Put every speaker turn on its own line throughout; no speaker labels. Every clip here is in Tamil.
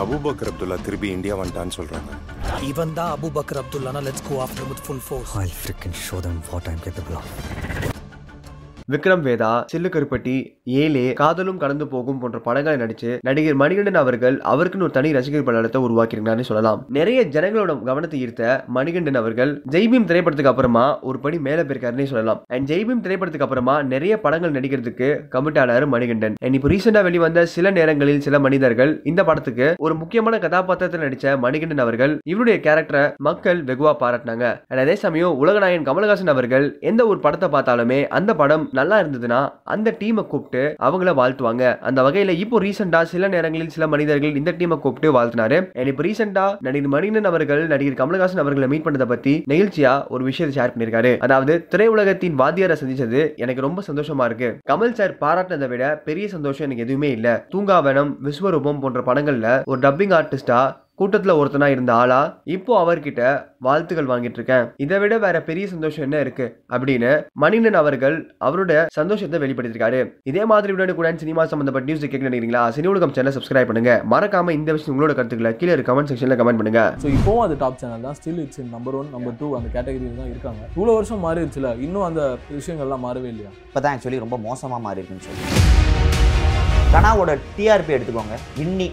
அபூபக்கர் அப்துல்லா திருப்பி இந்தியா வந்துட்டான்னு சொல்றாங்க
இவன் தான் Abu Bakr அப்துல்லானா let's go after with full force
I'll freaking show them what I'm capable of.
Vikram Vedha Sillu Karupatti Aelay காதலும் கடந்து போகும் போன்ற படங்களை நடிச்சு நடிகர் மணிகண்டன் அவர்கள் அவருக்குன்னு ஒரு தனி ரசிகர் படத்தை உருவாக்கியிருந்தார்னு சொல்லலாம். நிறைய ஜனங்களோட கவனத்தை ஈர்த்த மணிகண்டன் அவர்கள் ஜெய்பீம் திரைப்படத்துக்கு அப்புறமா ஒரு படி மேல போயிருக்காருன்னு சொல்லலாம். அண்ட் ஜெய்பீம் திரைப்படத்துக்கு அப்புறமா நிறைய படங்கள் நடிக்கிறதுக்கு கமிட் ஆனாரு மணிகண்டன். அண்ட் இப்போ ரீசெண்டா வெளிவந்த சில நேரங்களில் சில மனிதர்கள் இந்த படத்துக்கு ஒரு முக்கியமான கதாபாத்திரத்தில் நடிச்ச மணிகண்டன் அவர்கள் இவருடைய கேரக்டரை மக்கள் வெகுவா பாராட்டினாங்க. அண்ட் அதே சமயம் உலகநாயகன் கமலஹாசன் அவர்கள் எந்த ஒரு படத்தை பார்த்தாலுமே அந்த படம் நல்லா இருந்ததுன்னா அந்த டீமை கூப்பிட்டு அவங்கள வாழ்த்துவாங்க. அந்த வகையில இப்போ ரீசெண்டா சில நேரங்களில் சில மனிதர்கள் இந்த டீமை கூப்பிட்டு வாழ்த்தினாரு. இப்போ ரீசெண்டா நடிகர் மணிகண்டன் அவர்கள் நடிகர் கமலஹாசன் அவர்களை மீட் பண்ணதை பத்தி நெகிழ்ச்சியா ஒரு விஷயத்தை ஷேர் பண்ணியிருக்காரு. அதாவது திரையுலகத்தின் வாத்தியாரை சந்திச்சது எனக்கு ரொம்ப சந்தோஷமா இருக்கு. கமல் சார் பாராட்டினதை விட பெரிய சந்தோஷம் எனக்கு எதுவுமே இல்ல. தூங்காவனம் விஸ்வரூபம் போன்ற படங்கள்ல ஒரு டப்பிங் ஆர்டிஸ்டா கூட்டத்துல ஒருத்தனா இருந்த ஆளா இப்போ அவர்கிட்ட வாழ்த்துக்கள் வாங்கிட்டு இருக்கேன். இதை விட வேற பெரிய சந்தோஷம் என்ன இருக்கு? அப்படின்னு மணிகண்டன் அவர்கள் அவரோட சந்தோஷத்தை வெளிப்படுத்திருக்காரு இதே மாதிரி உடனே கூட சினிமா சம்பந்தப்பட்ட நியூஸ் கேட்க நினைக்கிறீங்களா? சினி உலகம் சேனல் சப்ஸ்கிரைப் பண்ணுங்க. மறக்காம இந்த விஷயம் உங்களோட கருத்துக்களை கீழே கமெண்ட் செக்ஷன்ல கமெண்ட் பண்ணுங்க.
ஸோ இப்போவும் அது டாப் சேனல் தான். Still it's number one number two அந்த கேட்டகரியில் தான் இருக்காங்க. இவ்வளோ வருஷம் மாறிடுச்சுல. இன்னும் அந்த விஷயங்கள்லாம் மாறவே இல்லையா?
இப்போ தான் ஆக்சுவலி ரொம்ப மோசமாக மாறி இருக்குன்னு சொல்லி கனாவோட டிஆர்பி எடுத்துக்கோங்க. இன்னி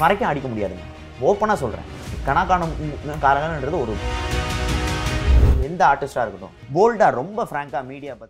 மறைக்க அடிக்க முடியாதுங்க. ஓப்பனாக சொல்கிறேன் கனா காணும் ஒரு எந்த ஆர்டிஸ்டாக இருக்கட்டும் போல்டாக ரொம்ப ஃப்ராங்காக மீடியா பற்றி